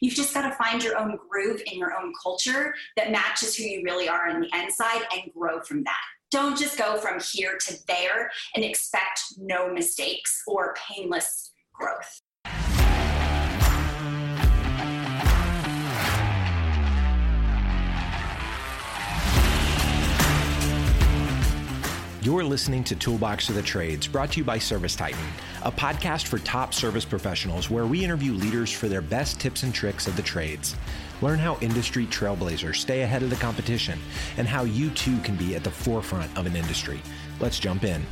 You've just got to find your own groove in your own culture that matches who you really are on the inside and grow from that. Don't just go from here to there and expect no mistakes or painless growth. You're listening to Toolbox of the Trades, brought to you by Service Titan, a podcast for top service professionals where we interview leaders for their best tips and tricks of the trades. Learn how industry trailblazers stay ahead of the competition and how you too can be at the forefront of an industry. Let's jump in.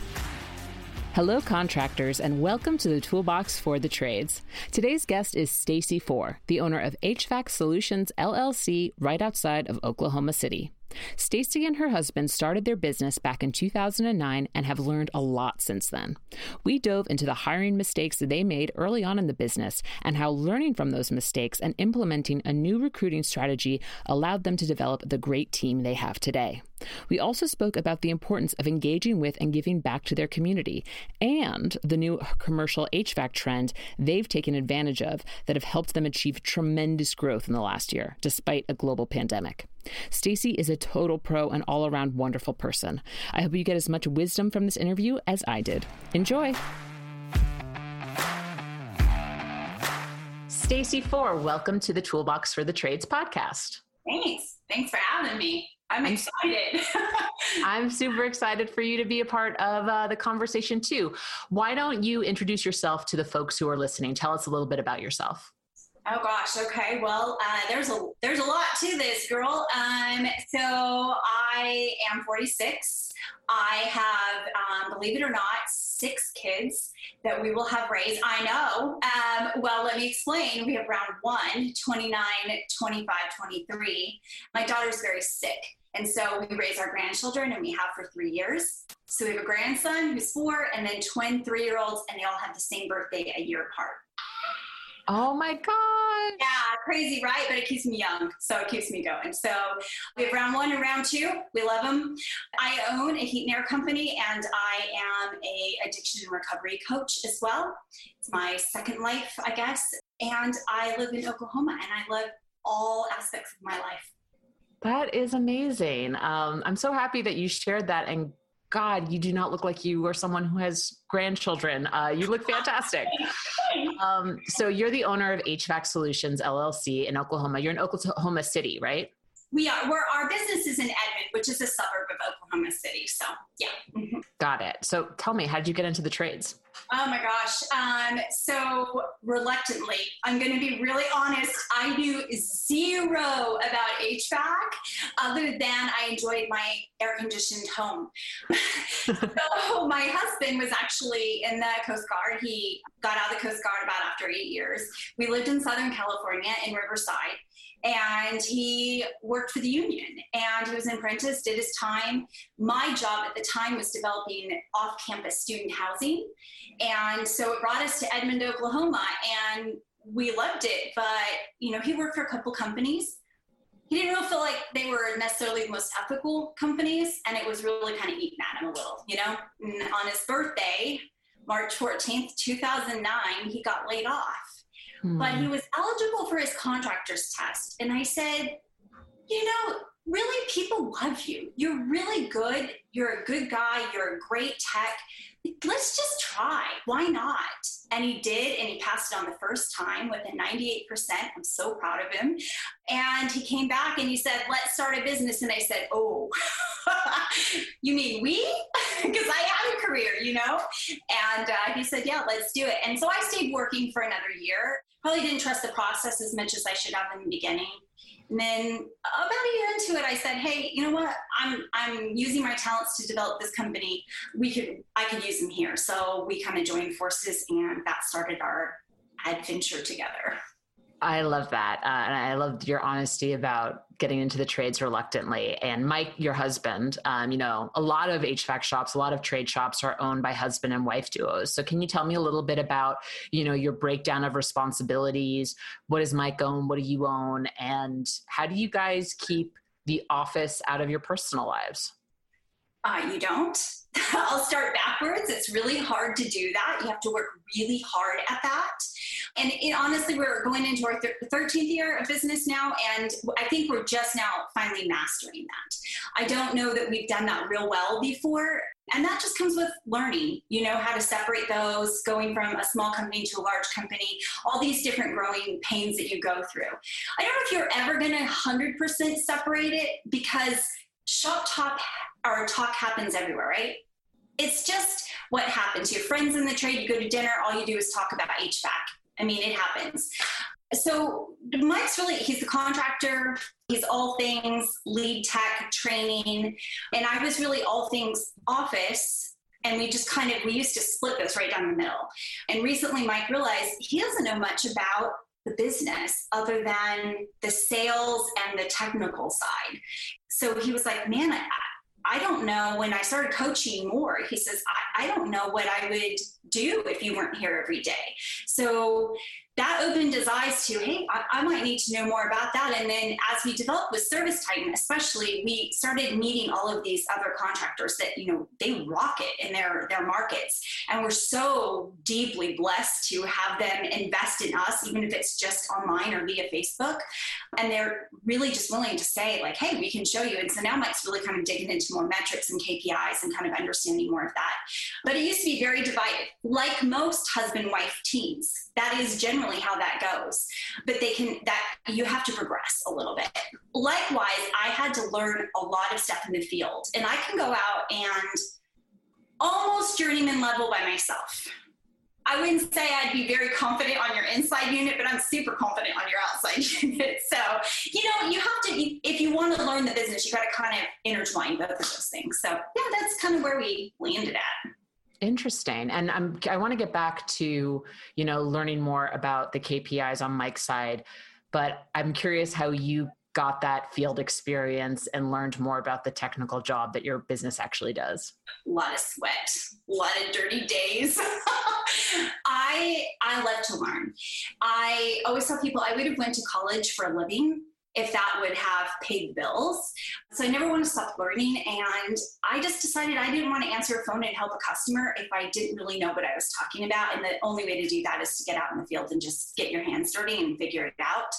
Hello, contractors, and welcome to the Toolbox for the Trades. Today's guest is Stacy Four, the owner of HVAC Solutions LLC right outside of Oklahoma City. Stacy and her husband started their business back in 2009 and have learned a lot since then. We dove into the hiring mistakes they made early on in the business and how learning from those mistakes and implementing a new recruiting strategy allowed them to develop the great team they have today. We also spoke about the importance of engaging with and giving back to their community and the new commercial HVAC trend they've taken advantage of that have helped them achieve tremendous growth in the last year, despite a global pandemic. Stacy is a total pro and all around wonderful person. I hope you get as much wisdom from this interview as I did. Enjoy. Stacy Four, welcome to the Toolbox for the Trades podcast. Thanks. Thanks for having me. I'm excited. I'm super excited for you to be a part of uh, the conversation too. Why don't you introduce yourself to the folks who are listening? Tell us a little bit about yourself. Oh gosh. Okay. Well, uh, there's a there's a lot to this, girl. Um, so I am 46. I have, um, believe it or not, six kids that we will have raised. I know. Um, well, let me explain. We have round one, 29, 25, 23. My daughter's very sick. And so we raise our grandchildren and we have for three years. So we have a grandson who's four and then twin three year olds, and they all have the same birthday a year apart. Oh my God. Yeah, crazy, right? But it keeps me young. So it keeps me going. So we have round one and round two. We love them. I own a heat and air company and I am a addiction and recovery coach as well. It's my second life, I guess. And I live in Oklahoma and I love all aspects of my life. That is amazing. Um, I'm so happy that you shared that and God, you do not look like you are someone who has grandchildren. Uh, you look fantastic. Um, so you're the owner of HVAC Solutions LLC in Oklahoma. You're in Oklahoma City, right? We are. We're, our business is in Edmond, which is a suburb of Oklahoma City. So yeah. Mm-hmm. Got it. So tell me, how did you get into the trades? Oh my gosh. Um, so reluctantly, I'm going to be really honest. I knew zero about HVAC other than I enjoyed my air conditioned home. so my husband was actually in the Coast Guard. He got out of the Coast Guard about after eight years. We lived in Southern California in Riverside and he worked for the union. And he was an apprentice did his time. My job at the time was developing off-campus student housing. And so it brought us to edmond oklahoma and we loved it. But you know he worked for a couple companies. He didn't really feel like they were necessarily the most ethical companies and it was really kind of eating at him a little you know? And on his birthday march 14th 2009 he got laid off mm. but he was eligible for his contractor's test. And I said, you know, really, people love you. You're really good. You're a good guy. You're a great tech. Let's just try. Why not? And he did, and he passed it on the first time with a 98%. I'm so proud of him. And he came back and he said, Let's start a business. And I said, Oh, you mean we? Because I have a career, you know? And uh, he said, Yeah, let's do it. And so I stayed working for another year probably didn't trust the process as much as I should have in the beginning. And then about a year into it, I said, "Hey, you know what? I'm I'm using my talents to develop this company. We could I could use them here." So we kind of joined forces, and that started our adventure together. I love that. Uh, and I loved your honesty about getting into the trades reluctantly. And Mike, your husband, um, you know, a lot of HVAC shops, a lot of trade shops are owned by husband and wife duos. So can you tell me a little bit about, you know, your breakdown of responsibilities? What does Mike own? What do you own? And how do you guys keep the office out of your personal lives? Uh, you don't. I'll start backwards. It's really hard to do that. You have to work really hard at that. And it, honestly, we're going into our thir- 13th year of business now, and I think we're just now finally mastering that. I don't know that we've done that real well before. And that just comes with learning, you know, how to separate those, going from a small company to a large company, all these different growing pains that you go through. I don't know if you're ever going to 100% separate it because shop talk or talk happens everywhere, right? It's just what happens. Your friends in the trade, you go to dinner, all you do is talk about HVAC. I mean, it happens. So Mike's really, he's the contractor. He's all things lead tech training. And I was really all things office. And we just kind of, we used to split this right down the middle. And recently Mike realized he doesn't know much about the business other than the sales and the technical side. So he was like, man, I, I don't know when I started coaching more, he says, I, I don't know what I would do if you weren't here every day. So that opened his eyes to, hey, I, I, might need to know more about that. And then as we developed with Service Titan, especially, we started meeting all of these other contractors that, you know, they rock it in their, their markets. And we're so deeply blessed to have them invest in us, even if it's just online or via Facebook. And they're really just willing to say, like, hey, we can show you. And so now Mike's really kind of digging into more metrics and KPIs and kind of understanding more of that. But it used to be very divided, like most husband wife teams. That is generally generally how that goes. But they can, that you have to progress a little bit. Likewise, I had to learn a lot of stuff in the field, and I can go out and almost journeyman level by myself. I wouldn't say I'd be very confident on your inside unit, but I'm super confident on your outside unit. So, you know, you have to, if you want to learn the business, you got to kind of intertwine both of those things. So, yeah, that's kind of where we landed at. Interesting. And I'm, I want to get back to, you know, learning more about the KPIs on Mike's side, but I'm curious how you got that field experience and learned more about the technical job that your business actually does. A lot of sweat, a lot of dirty days. I I love to learn. I always tell people I would have went to college for a living if that would have paid bills. So I never want to stop learning. And I just decided I didn't want to answer a phone and help a customer if I didn't really know what I was talking about. And the only way to do that is to get out in the field and just get your hands dirty and figure it out.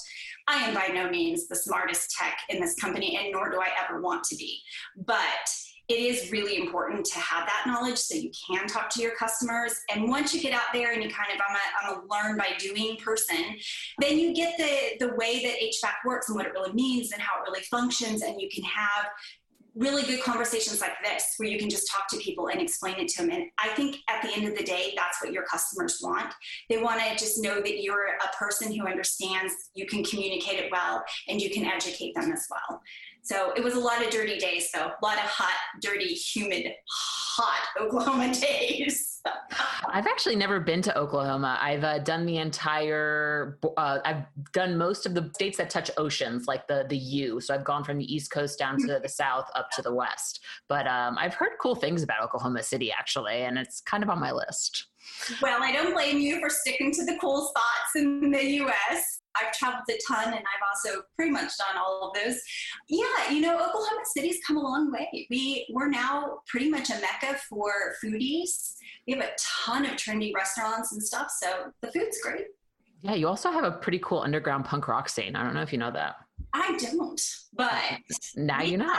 I am by no means the smartest tech in this company, and nor do I ever want to be. But it is really important to have that knowledge so you can talk to your customers. And once you get out there and you kind of, I'm a, I'm a learn by doing person, then you get the, the way that HVAC works and what it really means and how it really functions. And you can have really good conversations like this where you can just talk to people and explain it to them. And I think at the end of the day, that's what your customers want. They want to just know that you're a person who understands, you can communicate it well, and you can educate them as well. So it was a lot of dirty days, though. A lot of hot, dirty, humid, hot Oklahoma days. I've actually never been to Oklahoma. I've uh, done the entire. Uh, I've done most of the states that touch oceans, like the the U. So I've gone from the East Coast down to the South, up to the West. But um, I've heard cool things about Oklahoma City, actually, and it's kind of on my list. Well, I don't blame you for sticking to the cool spots in the U.S. I've traveled a ton and I've also pretty much done all of those. Yeah, you know, Oklahoma City's come a long way. We we're now pretty much a mecca for foodies. We have a ton of trendy restaurants and stuff, so the food's great. Yeah, you also have a pretty cool underground punk rock scene. I don't know if you know that. I don't, but now you know.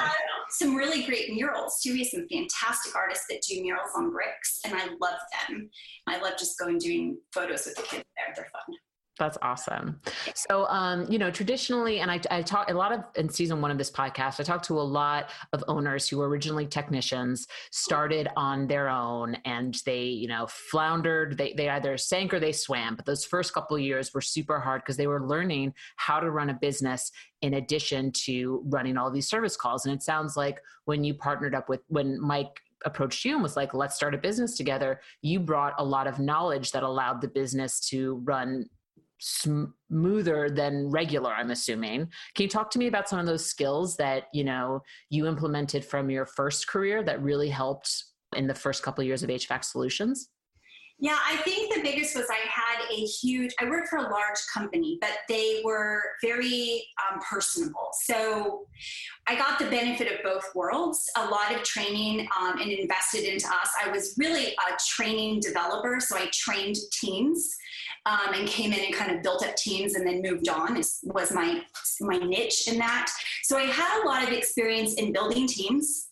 Some really great murals too. We have some fantastic artists that do murals on bricks, and I love them. I love just going doing photos with the kids there. They're fun. That's awesome. So, um, you know, traditionally, and I, I talk a lot of in season one of this podcast, I talked to a lot of owners who were originally technicians, started on their own, and they, you know, floundered. They, they either sank or they swam. But those first couple years were super hard because they were learning how to run a business in addition to running all these service calls. And it sounds like when you partnered up with, when Mike approached you and was like, let's start a business together, you brought a lot of knowledge that allowed the business to run smoother than regular i'm assuming. Can you talk to me about some of those skills that you know you implemented from your first career that really helped in the first couple of years of hvac solutions Yeah, I think the biggest was I had a huge, I worked for a large company, but they were very um, personable. So I got the benefit of both worlds, a lot of training um, and invested into us. I was really a training developer, so I trained teams. Um, and came in and kind of built up teams and then moved on is, was my my niche in that so i had a lot of experience in building teams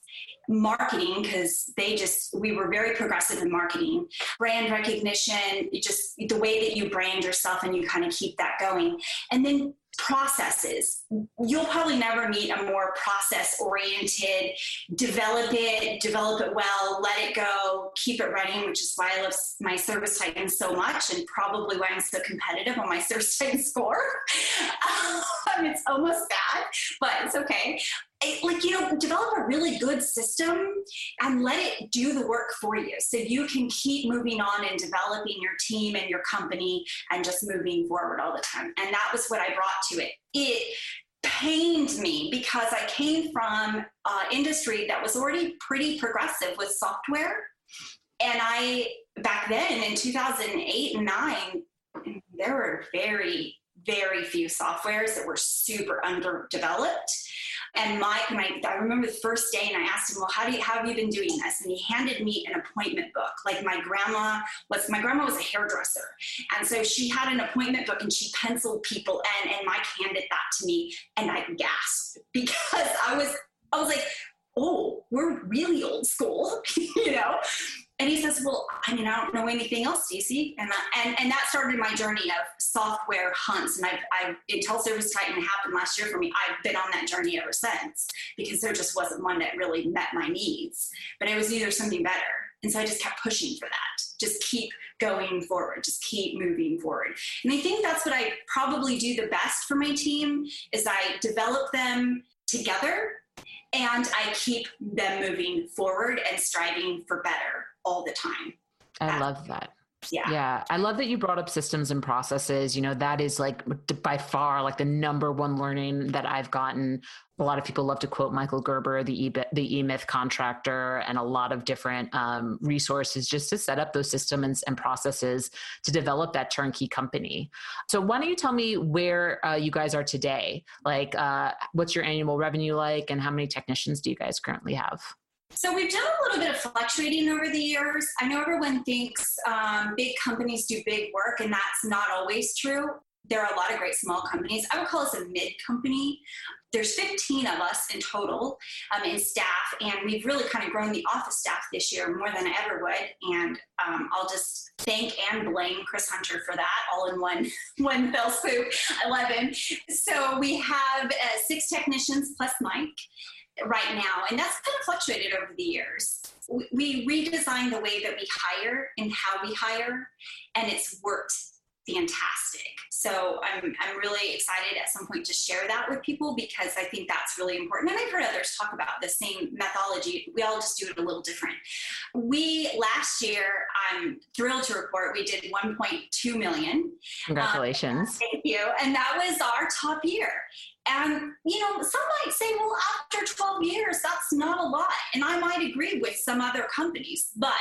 marketing because they just we were very progressive in marketing. Brand recognition just the way that you brand yourself and you kind of keep that going. And then processes. You'll probably never meet a more process oriented develop it develop it well let it go keep it running which is why i love my service titan so much and probably why i'm so competitive on my service titan score. Um, it's almost bad but it's okay like you know develop a really good system and let it do the work for you. So you can keep moving on and developing your team and your company and just moving forward all the time. And that was what i brought to it. It pained me because i came from an industry that was already pretty progressive with software. And i back then in 2008 and 9 there were very very few softwares that were super underdeveloped and Mike, I, I remember the first day, and I asked him, "Well, how do you, how have you been doing this?" And he handed me an appointment book. Like my grandma was, my grandma was a hairdresser, and so she had an appointment book, and she penciled people in. And Mike handed that to me, and I gasped because I was, I was like, "Oh, we're really old school," you know. And he says, "Well, I mean, I don't know anything else, Stacey." And that, and and that started my journey of software hunts. And I've, I've until Service Titan happened last year for me, I've been on that journey ever since because there just wasn't one that really met my needs. But it was either something better, and so I just kept pushing for that. Just keep going forward. Just keep moving forward. And I think that's what I probably do the best for my team is I develop them together and I keep them moving forward and striving for better all the time. I love that. Yeah. Yeah. I love that you brought up systems and processes. You know, that is like by far like the number one learning that I've gotten. A lot of people love to quote Michael Gerber, the e the eMyth contractor, and a lot of different um, resources just to set up those systems and processes to develop that turnkey company. So, why don't you tell me where uh, you guys are today? Like, uh, what's your annual revenue like, and how many technicians do you guys currently have? So we've done a little bit of fluctuating over the years. I know everyone thinks um, big companies do big work, and that's not always true. There are a lot of great small companies. I would call us a mid company. There's 15 of us in total um, in staff, and we've really kind of grown the office staff this year more than I ever would. And um, I'll just thank and blame Chris Hunter for that, all in one one fell swoop. 11. So we have uh, six technicians plus Mike right now, and that's kind of fluctuated over the years. We redesigned the way that we hire and how we hire, and it's worked fantastic. So I'm, I'm really excited at some point to share that with people because I think that's really important. And I've heard others talk about the same methodology. We all just do it a little different. We last year, I'm thrilled to report we did 1.2 million. Congratulations. Um, thank you. And that was our top year. And, you know, some might say, well, after 12 years, that's not a lot. And I might agree with some other companies, but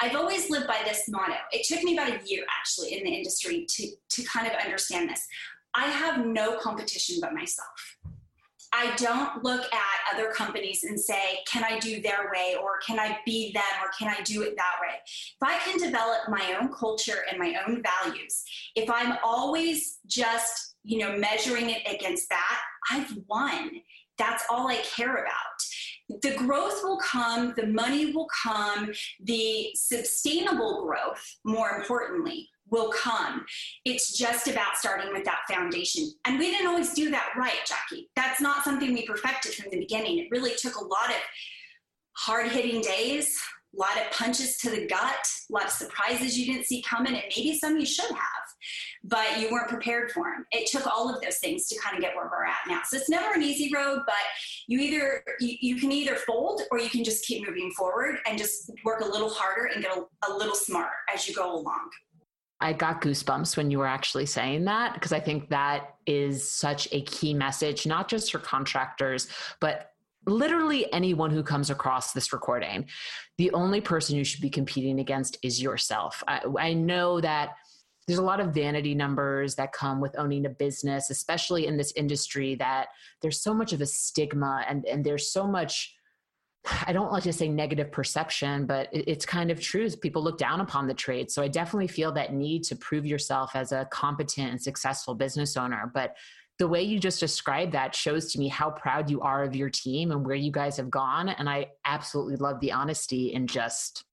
I've always lived by this motto. It took me about a year actually in the industry to, to kind of understand this. I have no competition but myself. I don't look at other companies and say, can I do their way or can I be them or can I do it that way? If I can develop my own culture and my own values, if I'm always just you know, measuring it against that, I've won. That's all I care about. The growth will come, the money will come, the sustainable growth, more importantly, will come. It's just about starting with that foundation. And we didn't always do that right, Jackie. That's not something we perfected from the beginning. It really took a lot of hard hitting days, a lot of punches to the gut, a lot of surprises you didn't see coming, and maybe some you should have, but you weren't prepared for them. It took all of those things to kind of get where we're at now. So it's never an easy road, but you either you, you can either fold or you can just keep moving forward and just work a little harder and get a, a little smarter as you go along. I got goosebumps when you were actually saying that because I think that is such a key message, not just for contractors, but literally anyone who comes across this recording, the only person you should be competing against is yourself. I, I know that there's a lot of vanity numbers that come with owning a business, especially in this industry, that there's so much of a stigma and, and there's so much. I don't like to say negative perception, but it's kind of true. People look down upon the trade. So I definitely feel that need to prove yourself as a competent and successful business owner. But the way you just described that shows to me how proud you are of your team and where you guys have gone. And I absolutely love the honesty and just,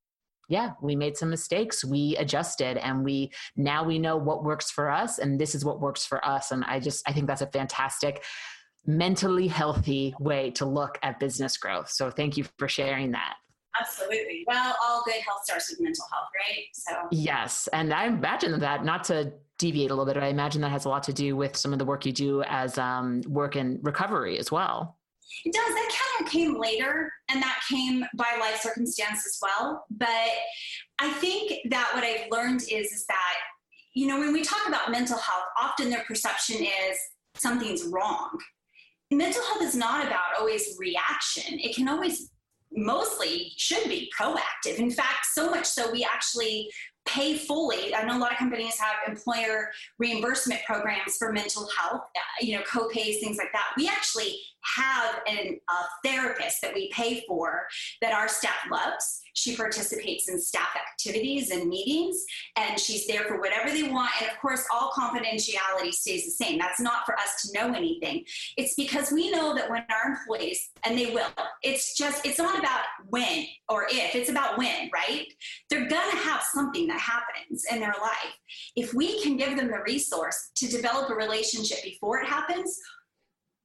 yeah, we made some mistakes. We adjusted and we now we know what works for us and this is what works for us. And I just, I think that's a fantastic mentally healthy way to look at business growth. So thank you for sharing that. Absolutely. Well, all good health starts with mental health, right? So yes, and I imagine that not to deviate a little bit, but I imagine that has a lot to do with some of the work you do as um, work in recovery as well. It does. That kind of came later, and that came by life circumstance as well. But I think that what I've learned is is that you know when we talk about mental health, often their perception is something's wrong. Mental health is not about always reaction. It can always mostly should be proactive. In fact, so much so we actually pay fully. I know a lot of companies have employer reimbursement programs for mental health, you know, co-pays, things like that. We actually have an, a therapist that we pay for that our staff loves. She participates in staff activities and meetings, and she's there for whatever they want. And of course, all confidentiality stays the same. That's not for us to know anything. It's because we know that when our employees, and they will, it's just, it's not about when or if, it's about when, right? They're gonna have something that happens in their life. If we can give them the resource to develop a relationship before it happens,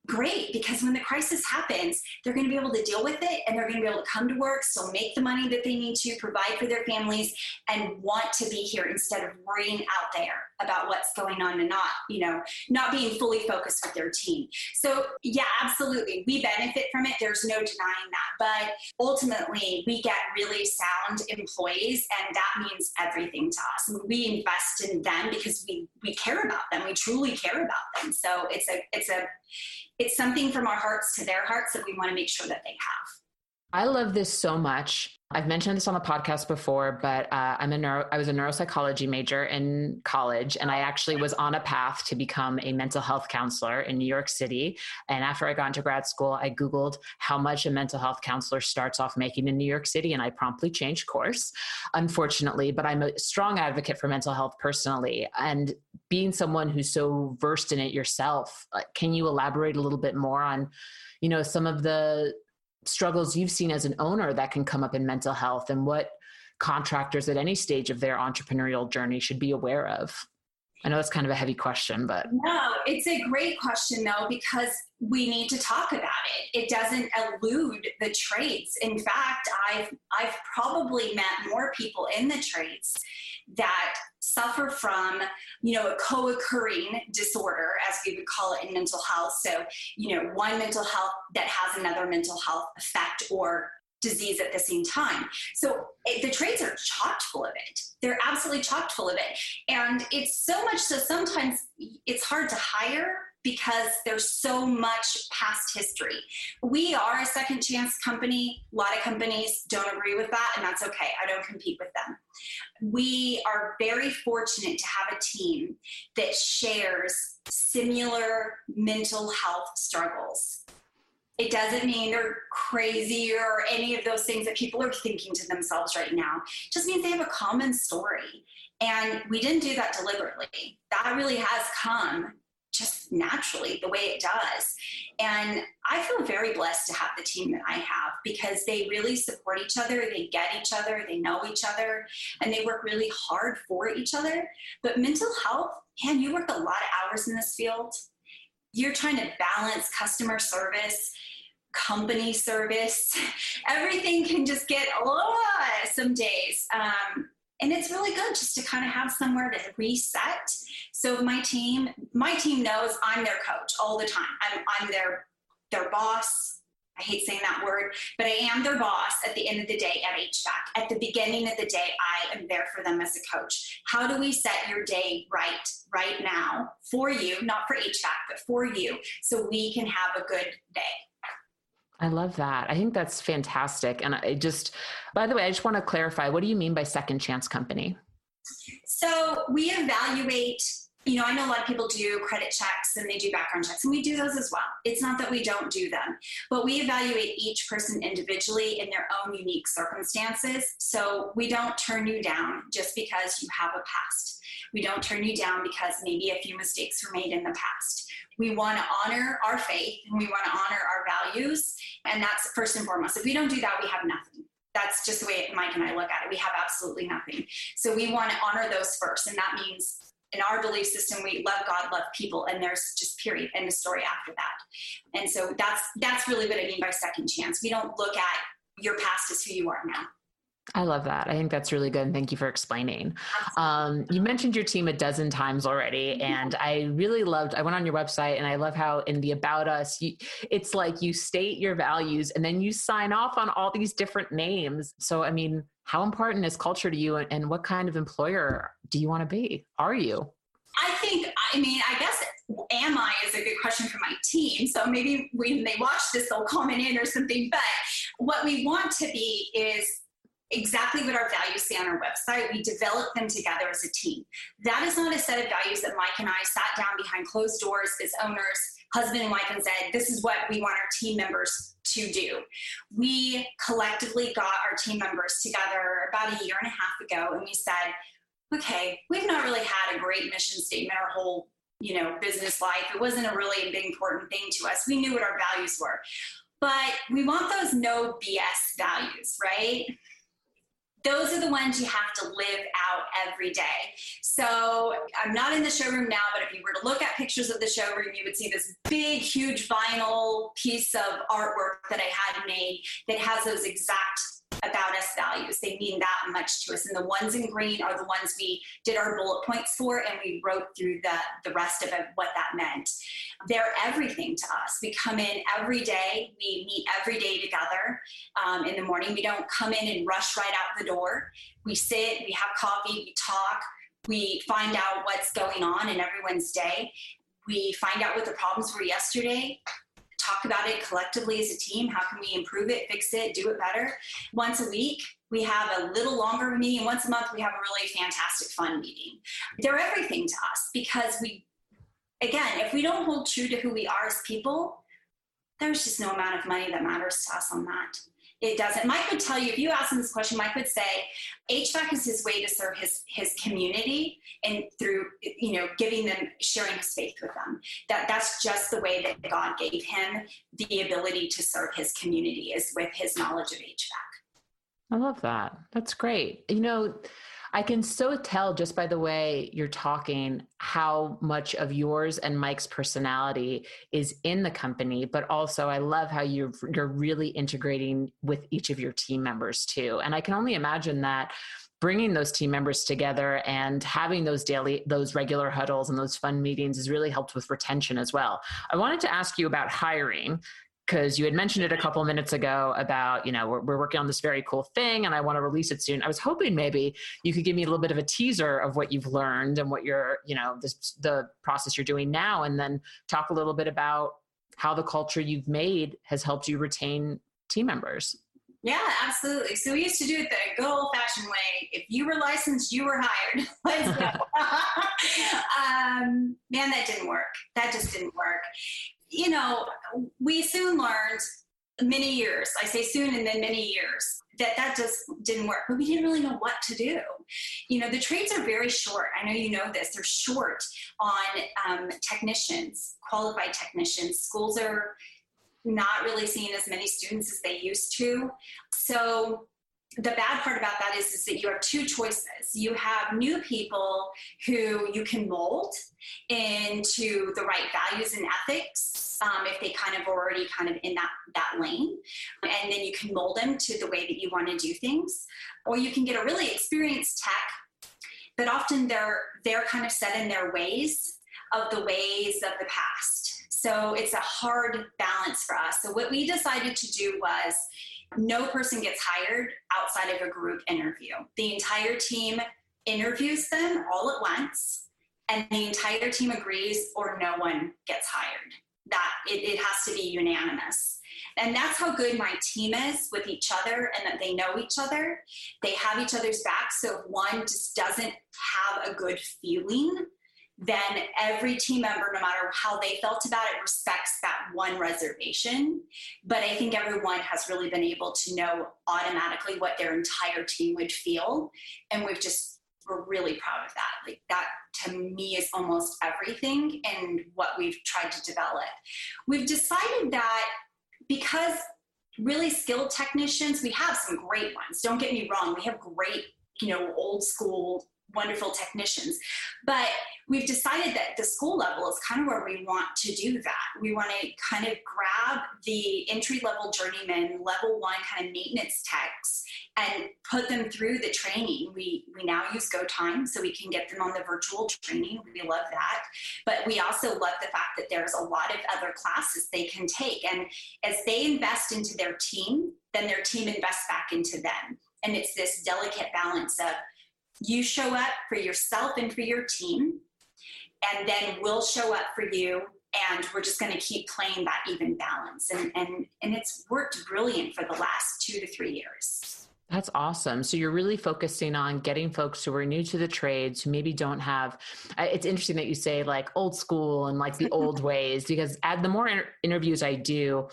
great because when the crisis happens they're going to be able to deal with it and they're going to be able to come to work so make the money that they need to provide for their families and want to be here instead of worrying out there about what's going on and not you know not being fully focused with their team. So yeah absolutely. We benefit from it. There's no denying that. But ultimately we get really sound employees and that means everything to us. We invest in them because we we care about them. We truly care about them. So it's a it's a it's something from our hearts to their hearts that we want to make sure that they have. I love this so much. I've mentioned this on the podcast before, but uh, I'm a neuro, I was a neuropsychology major in college, and I actually was on a path to become a mental health counselor in New York City. And after I got into grad school, I Googled how much a mental health counselor starts off making in New York City, and I promptly changed course, unfortunately. But I'm a strong advocate for mental health personally. And being someone who's so versed in it yourself, can you elaborate a little bit more on? you know some of the struggles you've seen as an owner that can come up in mental health and what contractors at any stage of their entrepreneurial journey should be aware of? I know that's kind of a heavy question, but. No, it's a great question though, because we need to talk about it. It doesn't elude the trades. In fact, I've, I've probably met more people in the trades that suffer from, you know, a co-occurring disorder, as we would call it in mental health. So, you know, one mental health that has another mental health effect or disease at the same time. So it, the trades are chock full of it. They're absolutely chock full of it. And it's so much so sometimes it's hard to hire because there's so much past history. We are a second chance company. A lot of companies don't agree with that, and that's okay. I don't compete with them. We are very fortunate to have a team that shares similar mental health struggles. It doesn't mean they're crazy or any of those things that people are thinking to themselves right now. It just means they have a common story. And we didn't do that deliberately. That really has come just naturally the way it does. And I feel very blessed to have the team that I have because they really support each other, they get each other, they know each other, and they work really hard for each other. But mental health, man, you work a lot of hours in this field. You're trying to balance customer service, company service. Everything can just get a little some days. Um, and it's really good just to kind of have somewhere to reset. So my team, my team knows I'm their coach all the time. I'm, I'm their their boss. I hate saying that word, but I am their boss at the end of the day at HVAC. At the beginning of the day, I am there for them as a coach. How do we set your day right right now for you, not for HVAC, but for you, so we can have a good day? I love that. I think that's fantastic. And I just, by the way, I just want to clarify what do you mean by second chance company? So we evaluate you know, I know a lot of people do credit checks and they do background checks, and we do those as well. It's not that we don't do them, but we evaluate each person individually in their own unique circumstances. So we don't turn you down just because you have a past. We don't turn you down because maybe a few mistakes were made in the past. We want to honor our faith and we want to honor our values, and that's first and foremost. If we don't do that, we have nothing that's just the way Mike and I look at it. We have absolutely nothing. So we want to honor those first. And that means in our belief system we love god love people and there's just period and the story after that. And so that's that's really what i mean by second chance. We don't look at your past as who you are now I love that. I think that's really good. And thank you for explaining. Um, you mentioned your team a dozen times already. Mm-hmm. And I really loved, I went on your website and I love how in the About Us, you, it's like you state your values and then you sign off on all these different names. So, I mean, how important is culture to you and, and what kind of employer do you want to be? Are you? I think, I mean, I guess, am I is a good question for my team. So maybe when they watch this, they'll comment in or something. But what we want to be is exactly what our values say on our website. We develop them together as a team. That is not a set of values that Mike and I sat down behind closed doors as owners, husband and wife, and said, This is what we want our team members to do. We collectively got our team members together about a year and a half ago, and we said, okay, we've not really had a great mission statement our whole you know business life. It wasn't a really big important thing to us. We knew what our values were. But we want those no BS values, right? Those are the ones you have to live out every day. So I'm not in the showroom now, but if you were to look at pictures of the showroom, you would see this big, huge vinyl piece of artwork that I had made that has those exact about us values. They mean that much to us. And the ones in green are the ones we did our bullet points for and we wrote through the, the rest of it, what that meant. They're everything to us. We come in every day, we meet every day together um, in the morning. We don't come in and rush right out the door. We sit, we have coffee, we talk, we find out what's going on in everyone's day. We find out what the problems were yesterday talk about it collectively as a team. How can we improve it, fix it, do it better? Once a week, we have a little longer meeting. Once a month, we have a really fantastic fun meeting. They're everything to us because we, again, if we don't hold true to who we are as people, there's just no amount of money that matters to us on that it doesn't. Mike would tell you if you ask him this question, Mike would say HVAC is his way to serve his his community and through you know giving them sharing his faith with them. That that's just the way that God gave him the ability to serve his community is with his knowledge of HVAC. I love that. That's great. You know, I can so tell just by the way you're talking how much of yours and Mike's personality is in the company, but also I love how you're you're really integrating with each of your team members too. And I can only imagine that bringing those team members together and having those daily those regular huddles and those fun meetings has really helped with retention as well i wanted to ask you about hiring because you had mentioned it a couple minutes ago about you know we're, we're, working on this very cool thing and i want to release it soon i was hoping maybe you could give me a little bit of a teaser of what you've learned and what you're you know this, the process you're doing now and then talk a little bit about how the culture you've made has helped you retain team members yeah, absolutely. So we used to do it the good old fashioned way. If you were licensed, you were hired. Um, man, that didn't work. That just didn't work you know, we soon learned many years, I say soon and then many years, that that just didn't work. But we didn't really know what to do. You know, the trades are very short. I know you know this. They're short on um, technicians, qualified technicians. Schools are not really seeing as many students as they used to. So the bad part about that is, is that you have two choices. You have new people who you can mold into the right values and ethics um, if they kind of already kind of in that that lane, and then you can mold them to the way that you want to do things. Or you can get a really experienced tech, but often they're they're kind of set in their ways of the ways of the past. So it's a hard balance for us. So what we decided to do was no person gets hired outside of a group interview. The entire team interviews them all at once, and the entire team agrees, or no one gets hired. That it, it has to be unanimous. And that's how good my team is with each other and that they know each other. They have each other's back. So if one just doesn't have a good feeling, then every team member, no matter how they felt about it, respects that one reservation. But I think everyone has really been able to know automatically what their entire team would feel. And we've just, we're really proud of that. Like that to me is almost everything and what we've tried to develop. We've decided that because really skilled technicians, we have some great ones. Don't get me wrong, we have great, you know, old school wonderful technicians. But we've decided that the school level is kind of where we want to do that. We want to kind of grab the entry level journeyman, level one kind of maintenance techs, and put them through the training. We we now use Go Time, so we can get them on the virtual training. We love that, but we also love the fact that there's a lot of other classes they can take, and as they invest into their team, then their team invests back into them. And it's this delicate balance of you show up for yourself and for your team, mm-hmm. and then we'll show up for you and we're just going to keep playing that even balance and, and and it's worked brilliant for the last two to three years that's awesome. So you're really focusing on getting folks who are new to the trades who maybe don't have. It's interesting that you say like old school and like the old ways because the more inter- interviews I do,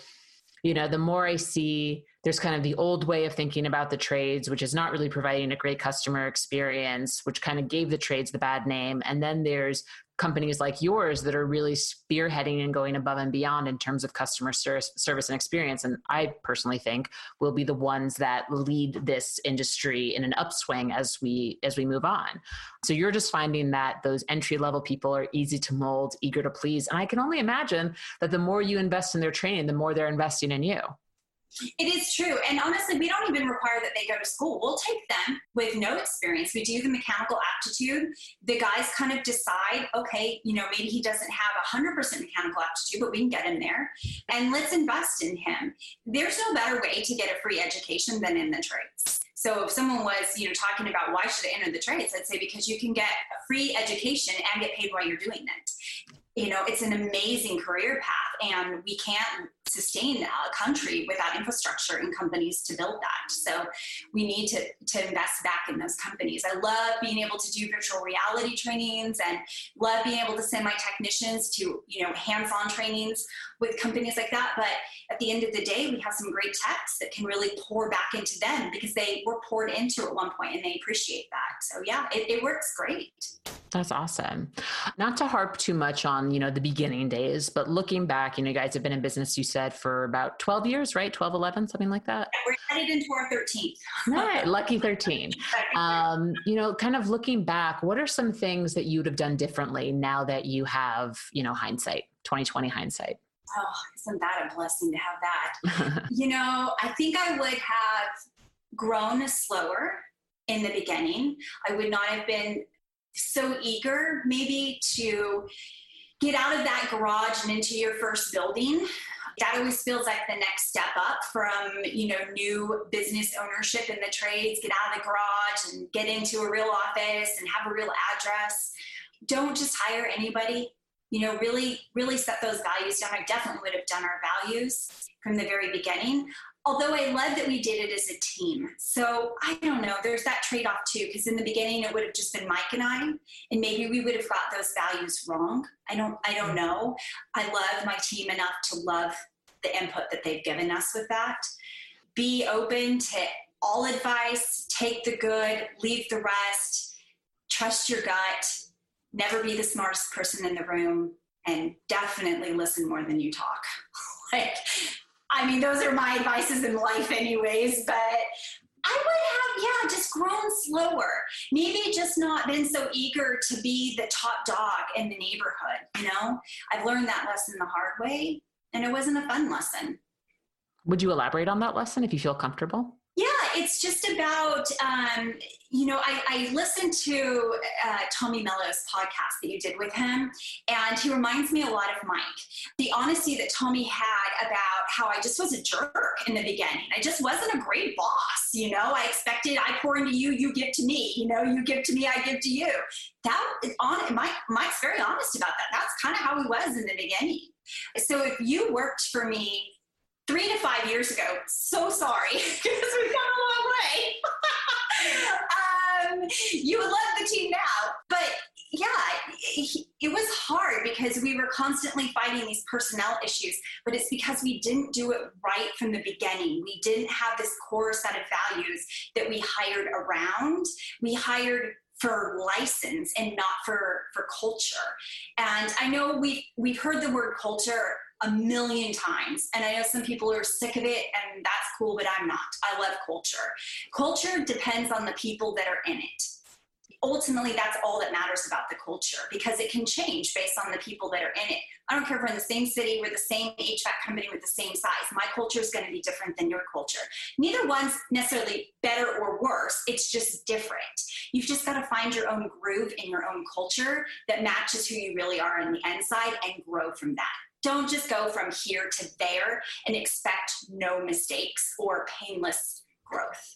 you know, the more I see there's kind of the old way of thinking about the trades, which is not really providing a great customer experience, which kind of gave the trades the bad name. And then there's companies like yours that are really spearheading and going above and beyond in terms of customer service, service and experience. And I personally think will be the ones that lead this industry in an upswing as we as we move on. So you're just finding that those entry level people are easy to mold, eager to please. And I can only imagine that the more you invest in their training, the more they're investing in you. It is true. And honestly, we don't even require that they go to school. We'll take them with no experience. We do the mechanical aptitude. The guys kind of decide, okay, you know, maybe he doesn't have 100% mechanical aptitude, but we can get him there. And let's invest in him. There's no better way to get a free education than in the trades. So if someone was, you know, talking about why should I enter the trades, I'd say because you can get a free education and get paid while you're doing it you know, it's an amazing career path, and we can't sustain a country without infrastructure and companies to build that. So we need to, to invest back in those companies. I love being able to do virtual reality trainings and love being able to send my technicians to, you know, hands-on trainings with companies like that. But at the end of the day, we have some great techs that can really pour back into them because they were poured into at one point and they appreciate that. So yeah, it, it works great. That's awesome. Not to harp too much on, you know, the beginning days, but looking back, you know, you guys have been in business, you said, for about 12 years, right? 12, 11, something like that? We're headed into our 13th. right. Lucky 13. Um, you know, kind of looking back, what are some things that you'd have done differently now that you have, you know, hindsight, 2020 hindsight? Oh, isn't that a blessing to have that? you know, I think I would have grown slower in the beginning. I would not have been so eager maybe to get out of that garage and into your first building that always feels like the next step up from you know new business ownership in the trades get out of the garage and get into a real office and have a real address. Don't just hire anybody you know really really set those values down i definitely would have done our values from the very beginning although I love that we did it as a team. So I don't know, there's that trade off too, because in the beginning it would have just been Mike and I, and maybe we would have got those values wrong. I don't, I don't mm-hmm. know. I love my team enough to love the input that they've given us with that. Be open to all advice, take the good, leave the rest, trust your gut, never be the smartest person in the room, and definitely listen more than you talk. like I mean, those are my advices in life, anyways, but I would have, yeah, just grown slower. Maybe just not been so eager to be the top dog in the neighborhood, you know? I've learned that lesson the hard way, and it wasn't a fun lesson. Would you elaborate on that lesson if you feel comfortable? Yeah, it's just about, um, you know, I, I listened to uh, Tommy Mello's podcast that you did with him, and he reminds me a lot of Mike. The honesty that Tommy had about how I just was a jerk in the beginning. I just wasn't a great boss, you know. I expected I pour into you, you give to me. You know, you give to me, I give to you. That is on Mike. Mike's very honest about that. That's kind of how he was in the beginning. So if you worked for me three to five years ago. So sorry, because we've come a long way. um, you would love the team now, but yeah, it, it was hard because we were constantly fighting these personnel issues, but it's because we didn't do it right from the beginning. We didn't have this core set of values that we hired around. We hired for license and not for for culture. And I know we've we've heard the word culture a million times. And I know some people are sick of it, and that's cool, but I'm not. I love culture. Culture depends on the people that are in it. Ultimately, that's all that matters about the culture because it can change based on the people that are in it. I don't care if we're in the same city, we're the same HVAC company with the same size. My culture is going to be different than your culture. Neither one's necessarily better or worse, it's just different. You've just got to find your own groove in your own culture that matches who you really are on the inside and grow from that don't just go from here to there and expect no mistakes or painless growth.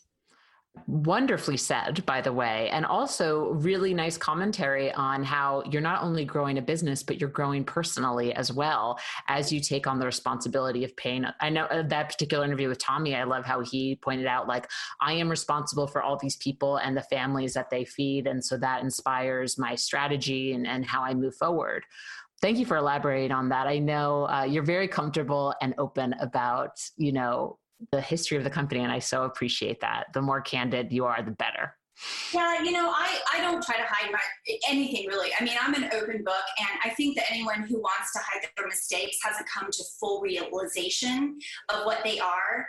Wonderfully said, by the way. And also, really nice commentary on how you're not only growing a business, but you're growing personally as well as you take on the responsibility of pain. I know uh, that particular interview with Tommy, I love how he pointed out, like, I am responsible for all these people and the families that they feed. And so that inspires my strategy and, and how I move forward. Thank you for elaborating on that. I know uh, you're very comfortable and open about, you know, the history of the company, and I so appreciate that. The more candid you are, the better. Yeah, you know, I, I don't try to hide my anything really. I mean, I'm an open book, and I think that anyone who wants to hide their mistakes hasn't come to full realization of what they are.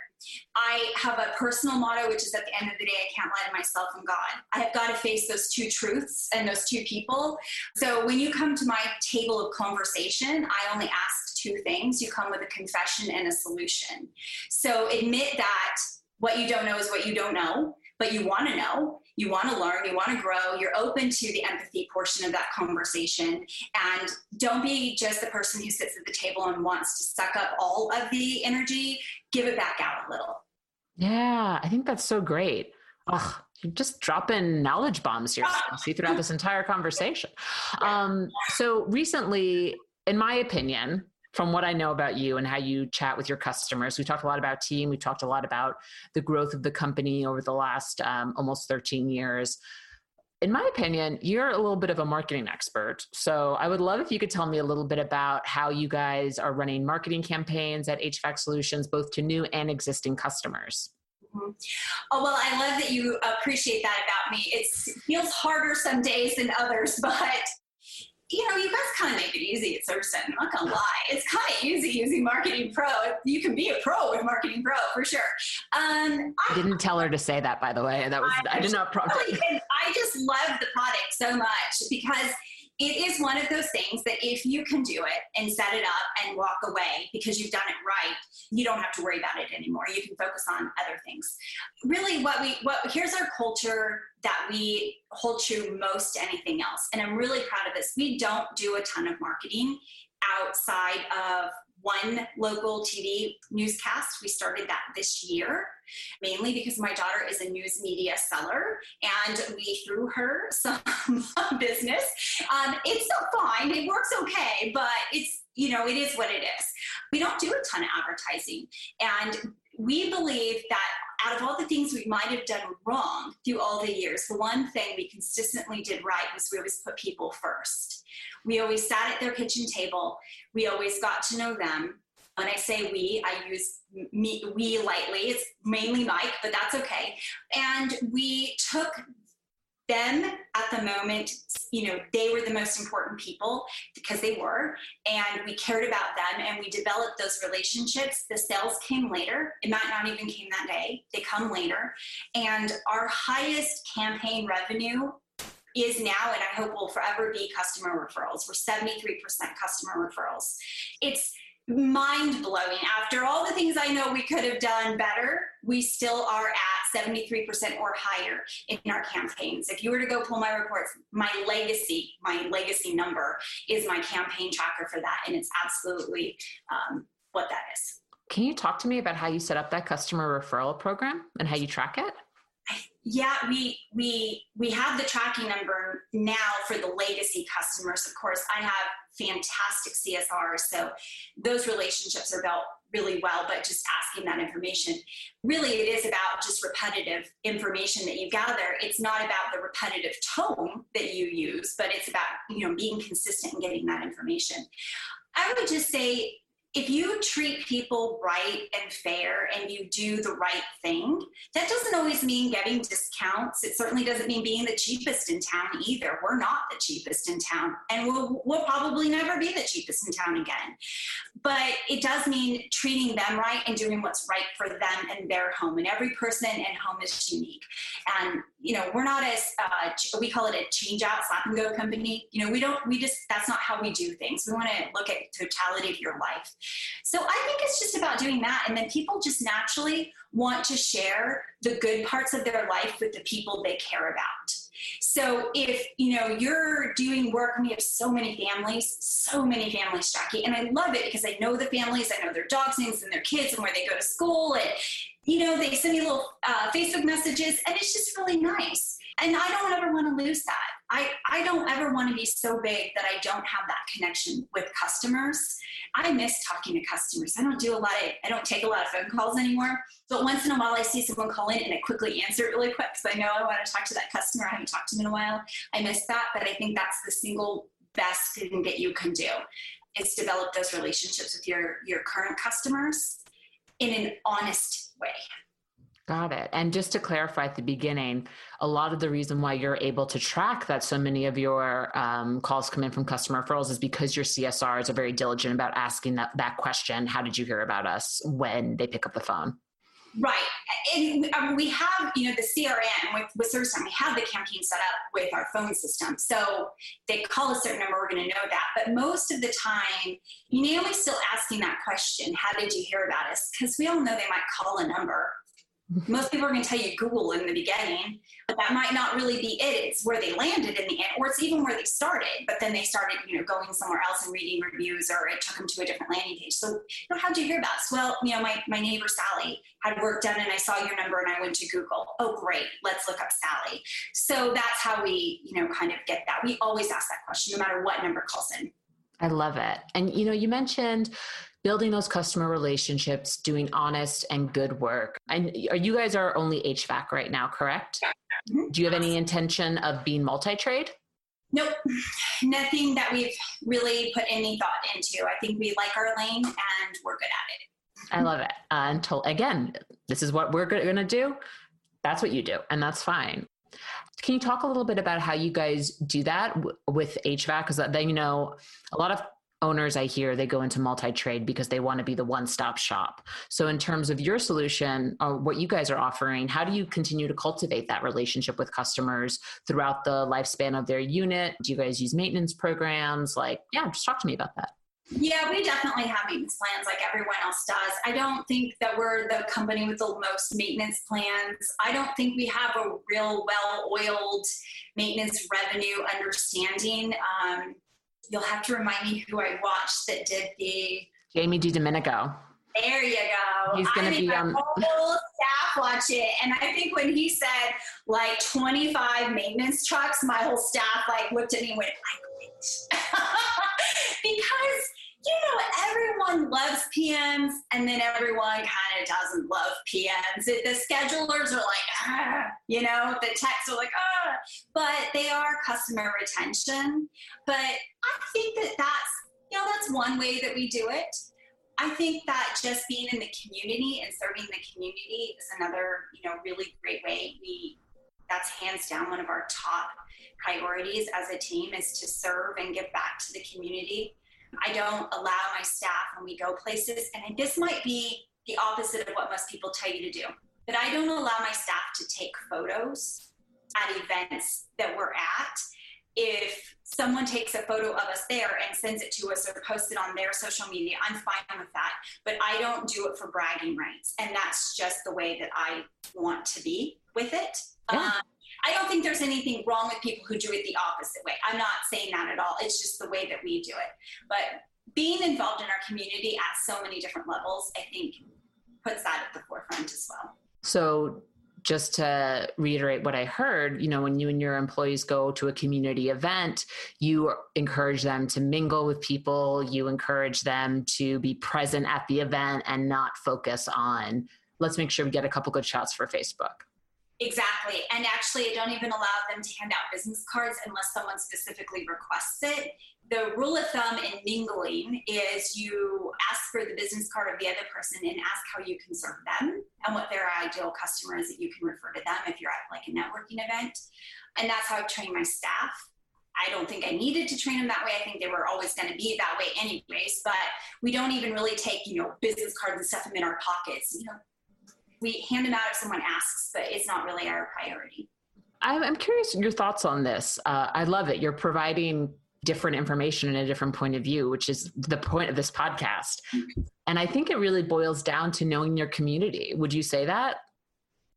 I have a personal motto, which is at the end of the day, I can't lie to myself and God. I have got to face those two truths and those two people. So when you come to my table of conversation, I only ask two things. You come with a confession and a solution. So admit that what you don't know is what you don't know, but you want to know you want to learn, you want to grow, you're open to the empathy portion of that conversation. And don't be just the person who sits at the table and wants to suck up all of the energy, give it back out a little. Yeah, I think that's so great. Oh, you're just dropping knowledge bombs here, throughout this entire conversation. Um, so recently, in my opinion, from what I know about you and how you chat with your customers. We talked a lot about team. We talked a lot about the growth of the company over the last um, almost 13 years. In my opinion, you're a little bit of a marketing expert. So I would love if you could tell me a little bit about how you guys are running marketing campaigns at HVAC Solutions, both to new and existing customers. Mm-hmm. Oh, well, I love that you appreciate that about me. It feels harder some days than others, but you know, you guys kind of make it easy at Service I'm not gonna lie, it's kind of easy using Marketing Pro. You can be a pro with Marketing Pro for sure. Um, I, I didn't tell her to say that, by the way. That was I, I did not prompt. Really, I just love the product so much because it is one of those things that if you can do it and set it up and walk away because you've done it right, you don't have to worry about it anymore. You can focus on other things. Really, what we what here's our culture that we hold true most to anything else, and I'm really proud of this. We don't do a ton of marketing outside of one local TV newscast. We started that this year, mainly because my daughter is a news media seller and we threw her some business. Um, it's fine, it works okay, but it's, you know, it is what it is. We don't do a ton of advertising. And we believe that out of all the things we might have done wrong through all the years, the one thing we consistently did right was we always put people first. We always sat at their kitchen table. We always got to know them. When I say we, I use me, we lightly. It's mainly Mike, but that's okay. And we took them at the moment, you know, they were the most important people because they were, and we cared about them and we developed those relationships. The sales came later. It might not even came that day. They come later. And our highest campaign revenue is now, and I hope will forever be customer referrals. We're 73% customer referrals. It's mind blowing. After all the things I know we could have done better, we still are at 73% or higher in our campaigns. If you were to go pull my reports, my legacy, my legacy number is my campaign tracker for that. And it's absolutely um, what that is. Can you talk to me about how you set up that customer referral program and how you track it? yeah, we we we have the tracking number now for the legacy customers. Of course, I have fantastic CSRs. So those relationships are built really well, but just asking that information. Really, it is about just repetitive information that you gather. It's not about the repetitive tone that you use, but it's about, you know, being consistent and getting that information. I would just say if you treat people right and fair and you do the right thing, that doesn't always mean getting discounts. It certainly doesn't mean being the cheapest in town either. We're not the cheapest in town, and we'll, we'll probably never be the cheapest in town again. But it does mean treating them right and doing what's right for them and their home. And every person and home is unique. And, you know, we're not as, uh, we call it a change out slap and go company. You know, we don't, we just, that's not how we do things. We want to look at totality of your life. So I think it's just about doing that. And then people just naturally want to share the good parts of their life with the people they care about. So if you know you're doing work, we have so many families, so many families, Jackie, and I love it because I know the families, I know their dogs' names and their kids and where they go to school, and you know they send me little uh, Facebook messages, and it's just really nice. And I don't ever want to lose that. I, I don't ever want to be so big that I don't have that connection with customers. I miss talking to customers. I don't do a lot of, I don't take a lot of phone calls anymore. But once in a while, I see someone call in and I quickly answer it really quick because I know I want to talk to that customer. I haven't talked to them in a while. I miss that, but I think that's the single best thing that you can do is develop those relationships with your your current customers in an honest way. Got it. And just to clarify at the beginning, a lot of the reason why you're able to track that so many of your um, calls come in from customer referrals is because your CSRs are very diligent about asking that, that question How did you hear about us when they pick up the phone? Right. And um, we have, you know, the CRM with, with ServiceTitan, we have the campaign set up with our phone system. So they call a certain number, we're going to know that. But most of the time, Naomi's still asking that question How did you hear about us? Because we all know they might call a number most people are going to tell you Google in the beginning, but that might not really be it. It's where they landed in the end, or it's even where they started, but then they started, you know, going somewhere else and reading reviews, or it took them to a different landing page. So, you know, how'd you hear about us? Well, you know, my, my neighbor Sally had work done and I saw your number and I went to Google. Oh, great. Let's look up Sally. So that's how we, you know, kind of get that. We always ask that question no matter what number calls in. I love it. And, you know, you mentioned building those customer relationships, doing honest and good work. And are you guys are only HVAC right now, correct? Mm-hmm. Do you have any intention of being multi-trade? Nope, nothing that we've really put any thought into. I think we like our lane and we're good at it. I love it. Uh, until again, this is what we're going to do. That's what you do, and that's fine. Can you talk a little bit about how you guys do that w- with HVAC? Because then you know a lot of owners I hear they go into multi trade because they want to be the one stop shop. So, in terms of your solution or what you guys are offering, how do you continue to cultivate that relationship with customers throughout the lifespan of their unit? Do you guys use maintenance programs? Like, yeah, just talk to me about that. Yeah, we definitely have maintenance plans like everyone else does. I don't think that we're the company with the most maintenance plans. I don't think we have a real well oiled maintenance revenue understanding. Um, you'll have to remind me who I watched that did the Jamie DiDomenico. There you go. He's going to be on. Um, whole staff watch it, and I think when he said like 25 maintenance trucks, my whole staff like looked at me and went, "I quit," because you know everyone loves PMs, and then everyone kind of doesn't love PMs. The schedulers are like, ah, you know, the techs are like, ah, but they are customer retention. But I think that that's, you know, that's one way that we do it. I think that just being in the community and serving the community is another, you know, really great way. We that's hands down one of our top priorities as a team is to serve and give back to the community. I don't allow my staff when we go places, and this might be the opposite of what most people tell you to do, but I don't allow my staff to take photos at events that we're at if someone takes a photo of us there and sends it to us or posts it on their social media, I'm fine with that. But I don't do it for bragging rights. And that's just the way that I want to be with it. Yeah. Um, I don't think there's anything wrong with people who do it the opposite way. I'm not saying that at all. It's just the way that we do it. But being involved in our community at so many different levels, I think puts that at the forefront as well. So just to reiterate what I heard, you know, when you and your employees go to a community event, you encourage them to mingle with people, you encourage them to be present at the event and not focus on, let's make sure we get a couple good shots for Facebook. Exactly. And actually, I don't even allow them to hand out business cards unless someone specifically requests it. The rule of thumb in mingling is you ask for the business card of the other person and ask how you can serve them and what their ideal customer is that you can refer to them if you're at like a networking event. And that's how I train my staff. I don't think I needed to train them that way. I think they were always going to be that way anyways, but we don't even really take, you know, business cards and stuff them in our pockets. You know, we hand them out if someone asks, but it's not really our priority. I'm curious your thoughts on this. Uh, I love it. You're providing different information and a different point of view, which is the point of this podcast. And I think it really boils down to knowing your community. Would you say that?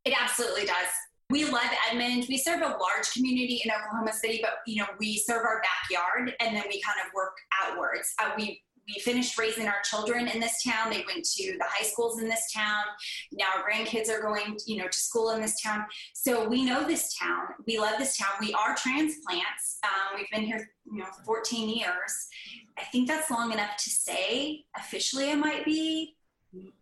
It absolutely does. We love Edmond. We serve a large community in Oklahoma City, but you know we serve our backyard, and then we kind of work outwards. Uh, we we finished raising our children in this town. They went to the high schools in this town. Now our grandkids are going, you know, to school in this town. So we know this town. We love this town. We are transplants. Um, we've been here, you know, 14 years. I think that's long enough to say officially I might be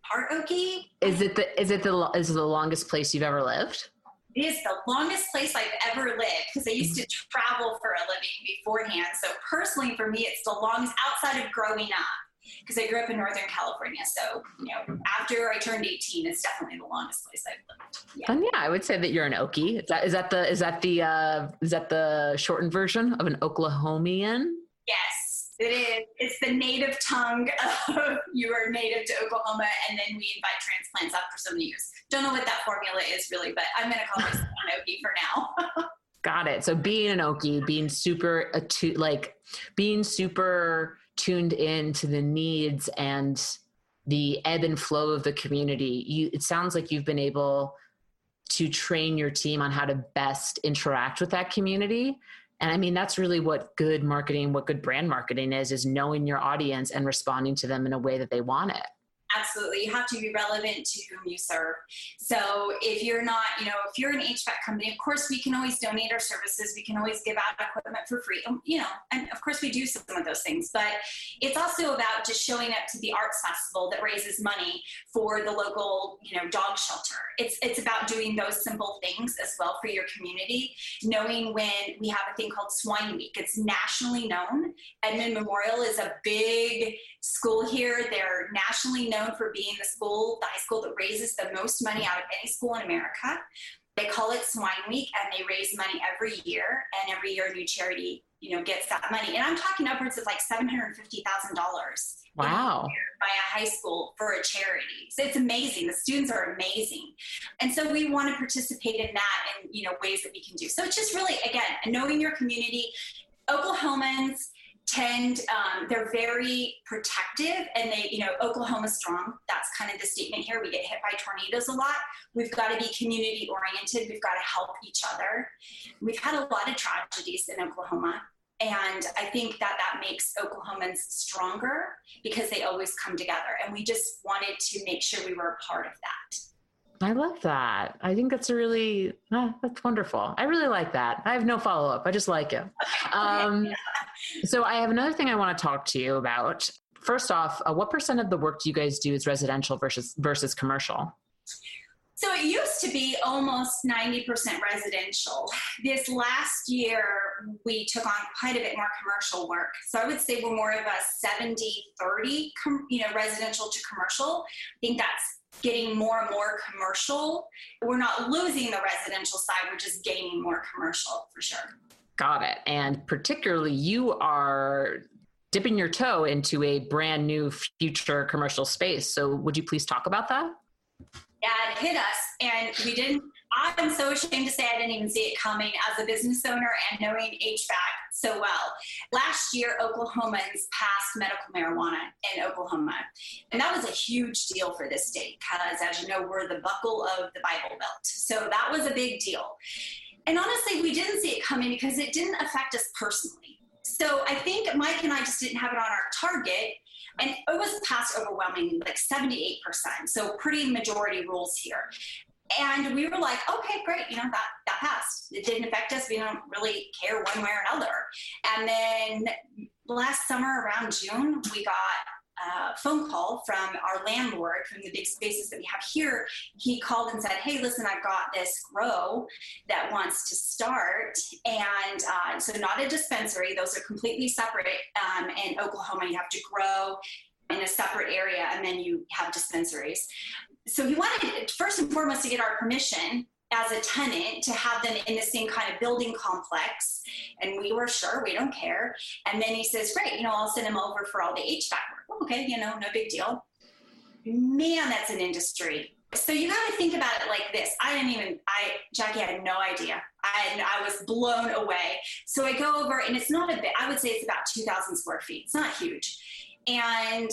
part Okie. Is it the is it the is it the longest place you've ever lived? It is the longest place I've ever lived because I used to travel for a living beforehand. So personally, for me, it's the longest outside of growing up because I grew up in Northern California. So, you know, after I turned 18, it's definitely the longest place I've lived. Yeah. And yeah, I would say that you're an Okie. Is that, is that the, is that the, uh, is that the shortened version of an Oklahomian? Yes, it is. It's the native tongue of you are native to Oklahoma, and then we invite transplants after so many years. Don't know what that formula is really, but I'm going to call myself an Okie for now. Got it. So being an Okie, being super attuned, like being super tuned in to the needs and the ebb and flow of the community. You, it sounds like you've been able to train your team on how to best interact with that community. And I mean, that's really what good marketing, what good brand marketing is, is knowing your audience and responding to them in a way that they want it. Absolutely. You have to be relevant to whom you serve. So if you're not, you know, if you're an HVAC company, of course we can always donate our services. We can always give out equipment for free. Um, you know, and of course we do some of those things, but it's also about just showing up to the arts festival that raises money for the local, you know, dog shelter. It's it's about doing those simple things as well for your community. Knowing when we have a thing called Swine Week. It's nationally known. Edmond Memorial is a big school here. They're nationally known for being the school, the high school that raises the most money out of any school in America. They call it Swine Week and they raise money every year and every year a new charity, you know, gets that money. And I'm talking upwards of like $750,000. Wow. By a high school for a charity. So it's amazing. The students are amazing. And so we want to participate in that and, you know, ways that we can do. So it's just really, again, knowing your community. Oklahomans, tend um, they're very protective and they you know oklahoma strong that's kind of the statement here we get hit by tornadoes a lot we've got to be community oriented we've got to help each other we've had a lot of tragedies in oklahoma and i think that that makes oklahomans stronger because they always come together and we just wanted to make sure we were a part of that I love that. I think that's a really oh, that's wonderful. I really like that. I have no follow up. I just like it. Um, so I have another thing I want to talk to you about. First off, uh, what percent of the work do you guys do is residential versus versus commercial? So it used to be almost 90% residential. This last year, we took on quite a bit more commercial work. So I would say we're more of a 70 30, com- you know, residential to commercial. I think that's getting more and more commercial. We're not losing the residential side, we're just gaining more commercial for sure. Got it. And particularly, you are dipping your toe into a brand new future commercial space. So, would you please talk about that? Yeah, it hit us, and we didn't I'm so ashamed to say I didn't even see it coming as a business owner and knowing HVAC so well. Last year, Oklahomans passed medical marijuana in Oklahoma. And that was a huge deal for this state because, as you know, we're the buckle of the Bible Belt. So that was a big deal. And honestly, we didn't see it coming because it didn't affect us personally. So I think Mike and I just didn't have it on our target. And it was passed overwhelmingly, like 78%. So pretty majority rules here And we were like, okay, great, you know, that, that passed. It didn't affect us. We don't really care one way or another. And then last summer around June, we got a phone call from our landlord from the big spaces that we have here. He called and said, Hey, listen, I've got this grow that wants to start. And uh, so, not a dispensary, those are completely separate. Um, in Oklahoma, you have to grow in a separate area and then you have dispensaries. So, he wanted, first and foremost, to get our permission as a tenant to have them in the same kind of building complex. And we were sure, we don't care. And then he says, Great, you know, I'll send him over for all the HVAC work. Okay, you know, no big deal. Man, that's an industry. So you got to think about it like this. I didn't even, I, Jackie had no idea. I, I was blown away. So I go over, and it's not a bit, I would say it's about 2,000 square feet. It's not huge. And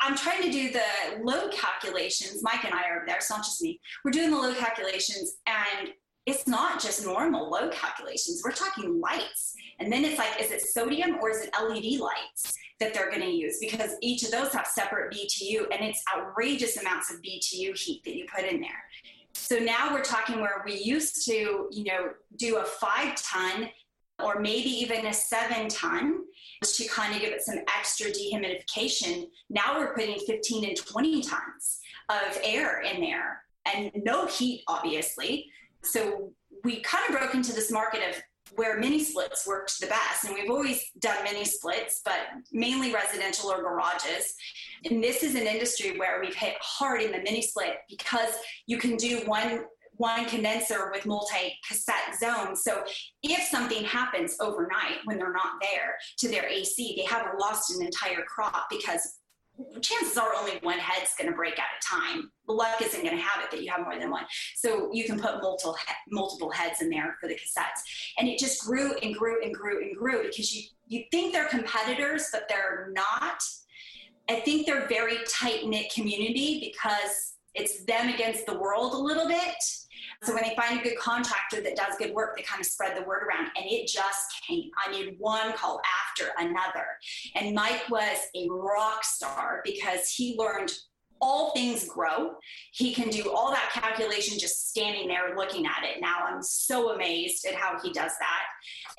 I'm trying to do the load calculations. Mike and I are over there. It's not just me. We're doing the load calculations, and it's not just normal load calculations. We're talking lights. And then it's like, is it sodium or is it LED lights that they're going to use? Because each of those have separate BTU, and it's outrageous amounts of BTU heat that you put in there. So now we're talking where we used to, you know, do a five ton or maybe even a seven ton to kind of give it some extra dehumidification. Now we're putting 15 and 20 tons of air in there and no heat, obviously. So we kind of broke into this market of where mini splits worked the best. And we've always done mini splits, but mainly residential or garages. And this is an industry where we've hit hard in the mini split because you can do one one condenser with multi cassette zones. So if something happens overnight when they're not there to their AC, they haven't lost an entire crop because chances are only one head's going to break at a time. Luck isn't going to have it that you have more than one. So you can put multiple multiple heads in there for the cassettes, and it just grew and grew and grew and grew because you you think they're competitors, but they're not. I think they're very tight knit community because it's them against the world a little bit. So when they find a good contractor that does good work, they kind of spread the word around. And it just came. I mean, one call after another. And Mike was a rock star because he learned all things grow. He can do all that calculation just standing there looking at it. Now I'm so amazed at how he does that.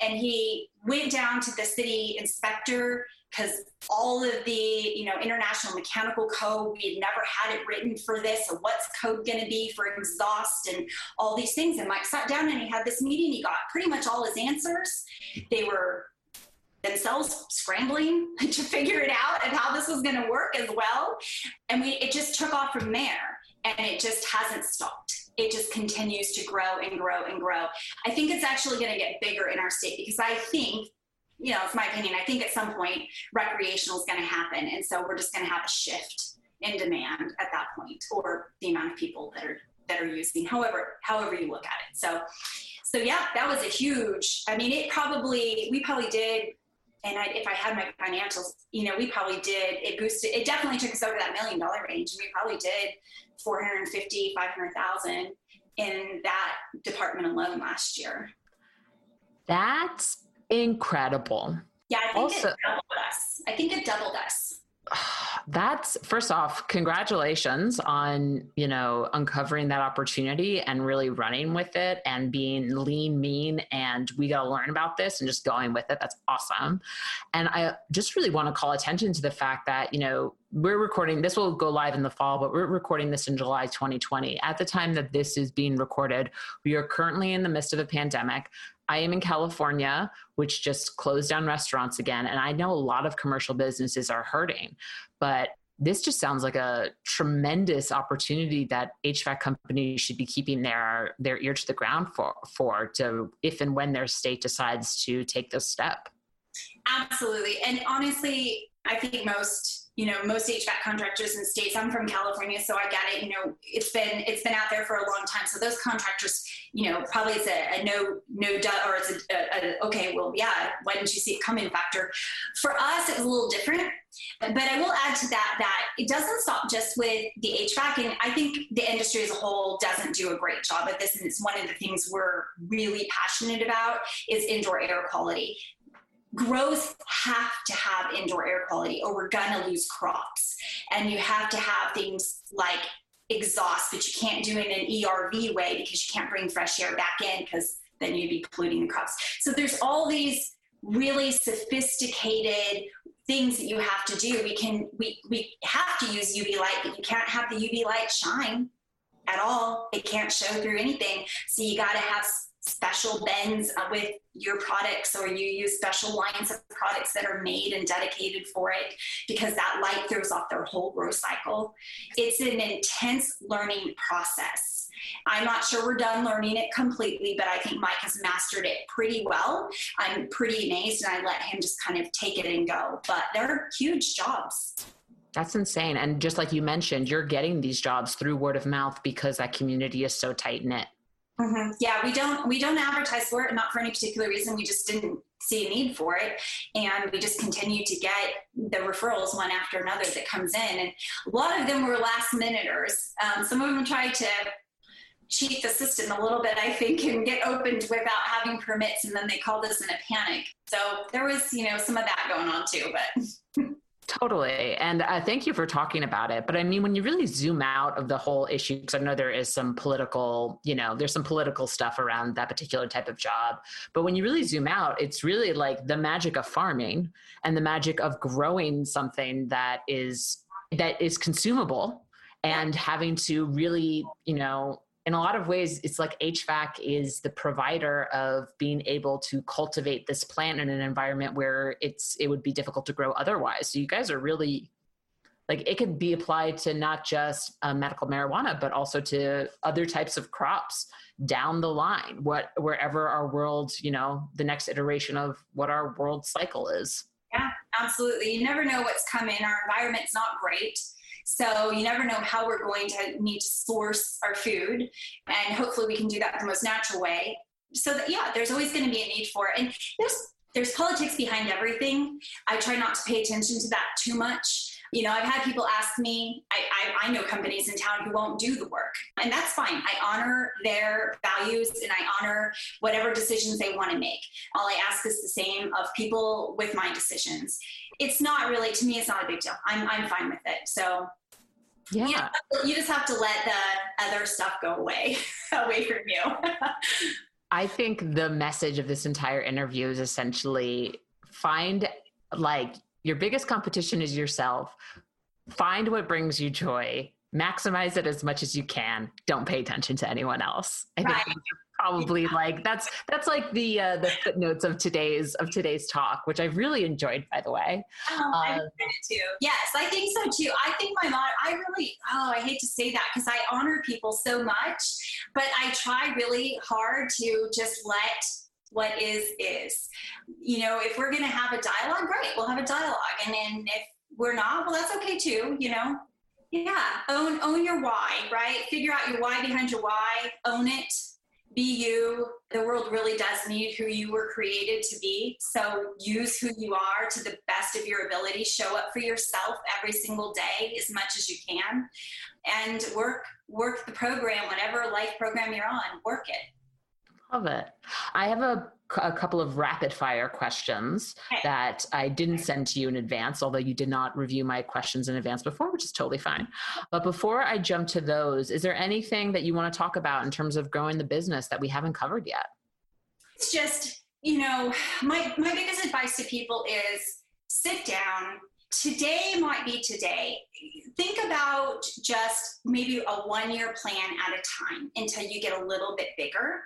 And he went down to the city inspector because all of the you know international mechanical code we had never had it written for this so what's code going to be for exhaust and all these things? And mike sat down and he had this meeting he got pretty much all his answers. They were themselves scrambling to figure it out and how this was going to work as well. And we it just took off from there and it just hasn't stopped. It just continues to grow and grow and grow. I think it's actually going to get bigger in our state because i think you know, it's my opinion. I think at some point recreational is going to happen. And so we're just going to have a shift in demand at that point or the amount of people that are that are using however however you look at it so so yeah that was a huge i mean it probably we probably did and I, if i had my financials you know we probably did it boosted it definitely took us over that million dollar range and we probably did 450 500000 in that department alone last year that's incredible. Yeah, I think also, it doubled us. I think it doubled us. That's first off, congratulations on, you know, uncovering that opportunity and really running with it and being lean, mean, and we got to learn about this and just going with it. That's awesome. And I just really want to call attention to the fact that, you know, we're recording this will go live in the fall but we're recording this in july 2020 at the time that this is being recorded we are currently in the midst of a pandemic I am in California, which just closed down restaurants again. And I know a lot of commercial businesses are hurting, but this just sounds like a tremendous opportunity that HVAC companies should be keeping their their ear to the ground for for to if and when their state decides to take this step. Absolutely. And honestly, I think most you know most HVAC contractors in states. I'm from California, so I get it. You know, it's been it's been out there for a long time. So those contractors, you know, probably it's a, a no no duh or it's a, a, a, okay. Well, yeah. Why didn't you see it coming factor? For us, it was a little different. But I will add to that that it doesn't stop just with the HVAC, and I think the industry as a whole doesn't do a great job at this. And it's one of the things we're really passionate about is indoor air quality grows have to have indoor air quality or we're going to lose crops. And you have to have things like exhaust, but you can't do it in an ERV way because you can't bring fresh air back in because then you'd be polluting the crops. So there's all these really sophisticated things that you have to do. We can we we have to use UV light, but you can't have the UV light shine at all. It can't show through anything. So you got to have special bends uh, with your products or you use special lines of products that are made and dedicated for it because that light throws off their whole growth cycle. It's an intense learning process. I'm not sure we're done learning it completely, but I think Mike has mastered it pretty well. I'm pretty amazed and I let him just kind of take it and go. But they're huge jobs. That's insane. And just like you mentioned, you're getting these jobs through word of mouth because that community is so tight knit. Mm-hmm. Yeah, we don't we don't advertise for it, not for any particular reason. We just didn't see a need for it, and we just continue to get the referrals one after another that comes in. And a lot of them were last minuters. Um, some of them tried to cheat the system a little bit, I think, and get opened without having permits, and then they called us in a panic. So there was, you know, some of that going on too, but. Totally. And uh, thank you for talking about it. But I mean, when you really zoom out of the whole issue, because I know there is some political, you know, there's some political stuff around that particular type of job. But when you really zoom out, it's really like the magic of farming and the magic of growing something that is that is consumable and having to really, you know, in a lot of ways, it's like HVAC is the provider of being able to cultivate this plant in an environment where it's it would be difficult to grow otherwise. So you guys are really like it could be applied to not just uh, medical marijuana, but also to other types of crops down the line. What wherever our world, you know, the next iteration of what our world cycle is. Yeah, absolutely. You never know what's coming. Our environment's not great so you never know how we're going to need to source our food. And hopefully we can do that the most natural way. So that, yeah, there's always going to be a need for it. And there's, there's politics behind everything. I try not to pay attention to that too much. You know, I've had people ask me, I, I, I, know companies in town who won't do the work, and that's fine. I honor their values and I honor whatever decisions they want to make. All I ask is the same of people with my decisions. It's not really, to me, it's not a big deal. I'm, I'm fine with it. So yeah. You, know, you just have to let the other stuff go away, away from you. I think the message of this entire interview is essentially find like your biggest competition is yourself. Find what brings you joy. Maximize it as much as you can. Don't pay attention to anyone else. I right. think probably like that's that's like the uh, the footnotes of today's of today's talk, which I've really enjoyed, by the way. Oh, I uh, it too. Yes, I think so too. I think my mom. I really. Oh, I hate to say that because I honor people so much, but I try really hard to just let what is is. You know, if we're going to have a dialogue, great, we'll have a dialogue, and then if we're not, well, that's okay too. You know. Yeah, own own your why, right? Figure out your why behind your why, own it, be you. The world really does need who you were created to be. So use who you are to the best of your ability. Show up for yourself every single day as much as you can and work work the program, whatever life program you're on, work it. Love it. I have a, a couple of rapid fire questions okay. that I didn't send to you in advance, although you did not review my questions in advance before, which is totally fine. But before I jump to those, is there anything that you want to talk about in terms of growing the business that we haven't covered yet? It's just, you know, my, my biggest advice to people is sit down, today might be today. Think about just maybe a one year plan at a time until you get a little bit bigger.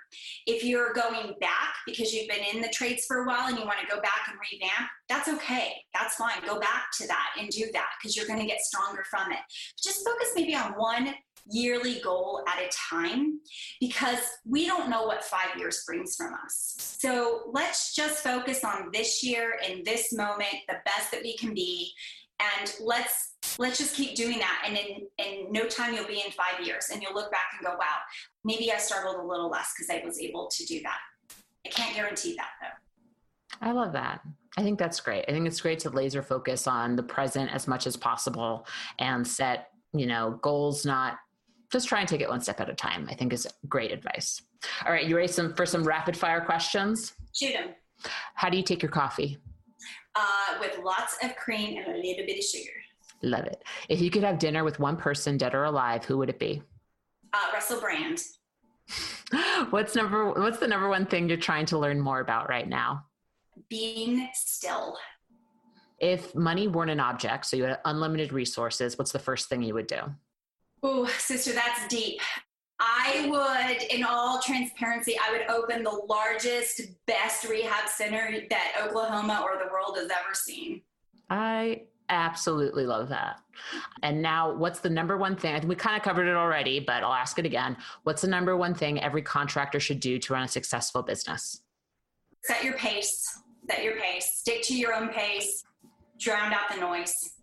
If you're going back because you've been in the trades for a while and you want to go back and revamp, that's okay. That's fine. Go back to that and do that because you're going to get stronger from it. Just focus maybe on one yearly goal at a time because we don't know what five years brings from us. So let's just focus on this year and this moment, the best that we can be, and let's let's just keep doing that. And in in no time you'll be in five years, and you'll look back and go, wow, maybe I struggled a little less because I was able to do that. I can't guarantee that though. I love that. I think that's great. I think it's great to laser focus on the present as much as possible and set, you know, goals not just try and take it one step at a time, I think is great advice. All right, you ready some, for some rapid fire questions? Shoot them. How do you take your coffee? Uh, with lots of cream and a little bit of sugar. Love it. If you could have dinner with one person, dead or alive, who would it be? Uh, Russell Brand. what's number What's the number one thing you're trying to learn more about right now? Being still. If money weren't an object, so you had unlimited resources, what's the first thing you would do? Oh, sister, that's deep. I would, in all transparency, I would open the largest, best rehab center that Oklahoma or the world has ever seen. I absolutely love that. And now, what's the number one thing? We kind of covered it already, but I'll ask it again. What's the number one thing every contractor should do to run a successful business? Set your pace. Set your pace. Stick to your own pace. Drown out the noise.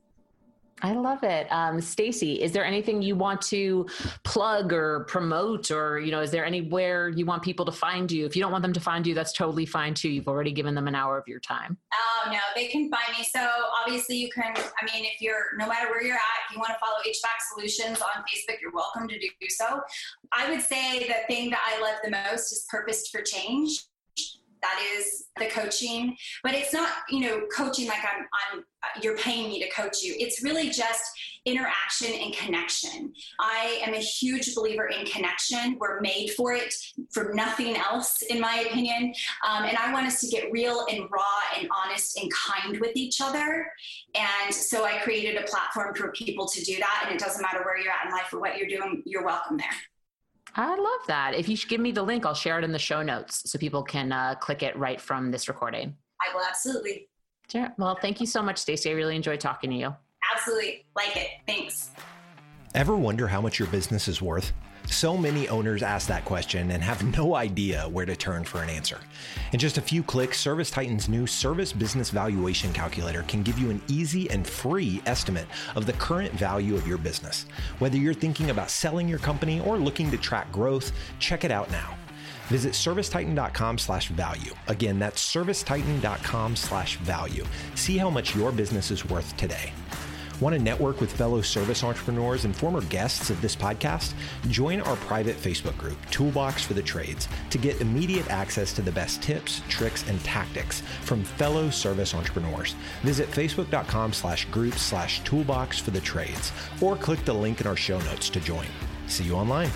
I love it. Um, Stacy, is there anything you want to plug or promote or, you know, is there anywhere you want people to find you? If you don't want them to find you, that's totally fine too. You've already given them an hour of your time. Oh, no, they can find me. So obviously you can, I mean, if you're, no matter where you're at, if you want to follow HVAC Solutions on Facebook, you're welcome to do so. I would say the thing that I love the most is Purposed for Change that is the coaching but it's not you know coaching like i'm i'm you're paying me to coach you. It's really just interaction and connection. I am a huge believer in connection. We're made for it for nothing else in my opinion. Um, and i want us to get real and raw and honest and kind with each other. And so i created a platform for people to do that. And it doesn't matter where you're at in life or what you're doing you're welcome there I love that. If you give me the link, I'll share it in the show notes so people can uh, click it right from this recording. I will absolutely. Sure. Well, thank you so much, Stacy. I really enjoyed talking to you. Absolutely. Like it. Thanks. Ever wonder how much your business is worth? So many owners ask that question and have no idea where to turn for an answer. In just a few clicks, ServiceTitan's new Service Business Valuation Calculator can give you an easy and free estimate of the current value of your business. Whether you're thinking about selling your company or looking to track growth, check it out now. Visit servicetitan.com slash value. Again, that's servicetitan.com slash value. See how much your business is worth today. Want to network with fellow service entrepreneurs and former guests of this podcast? Join our private Facebook group, Toolbox for the Trades, to get immediate access to the best tips, tricks, and tactics from fellow service entrepreneurs. Visit facebook.com slash groups slash toolbox for the trades or click the link in our show notes to join. See you online.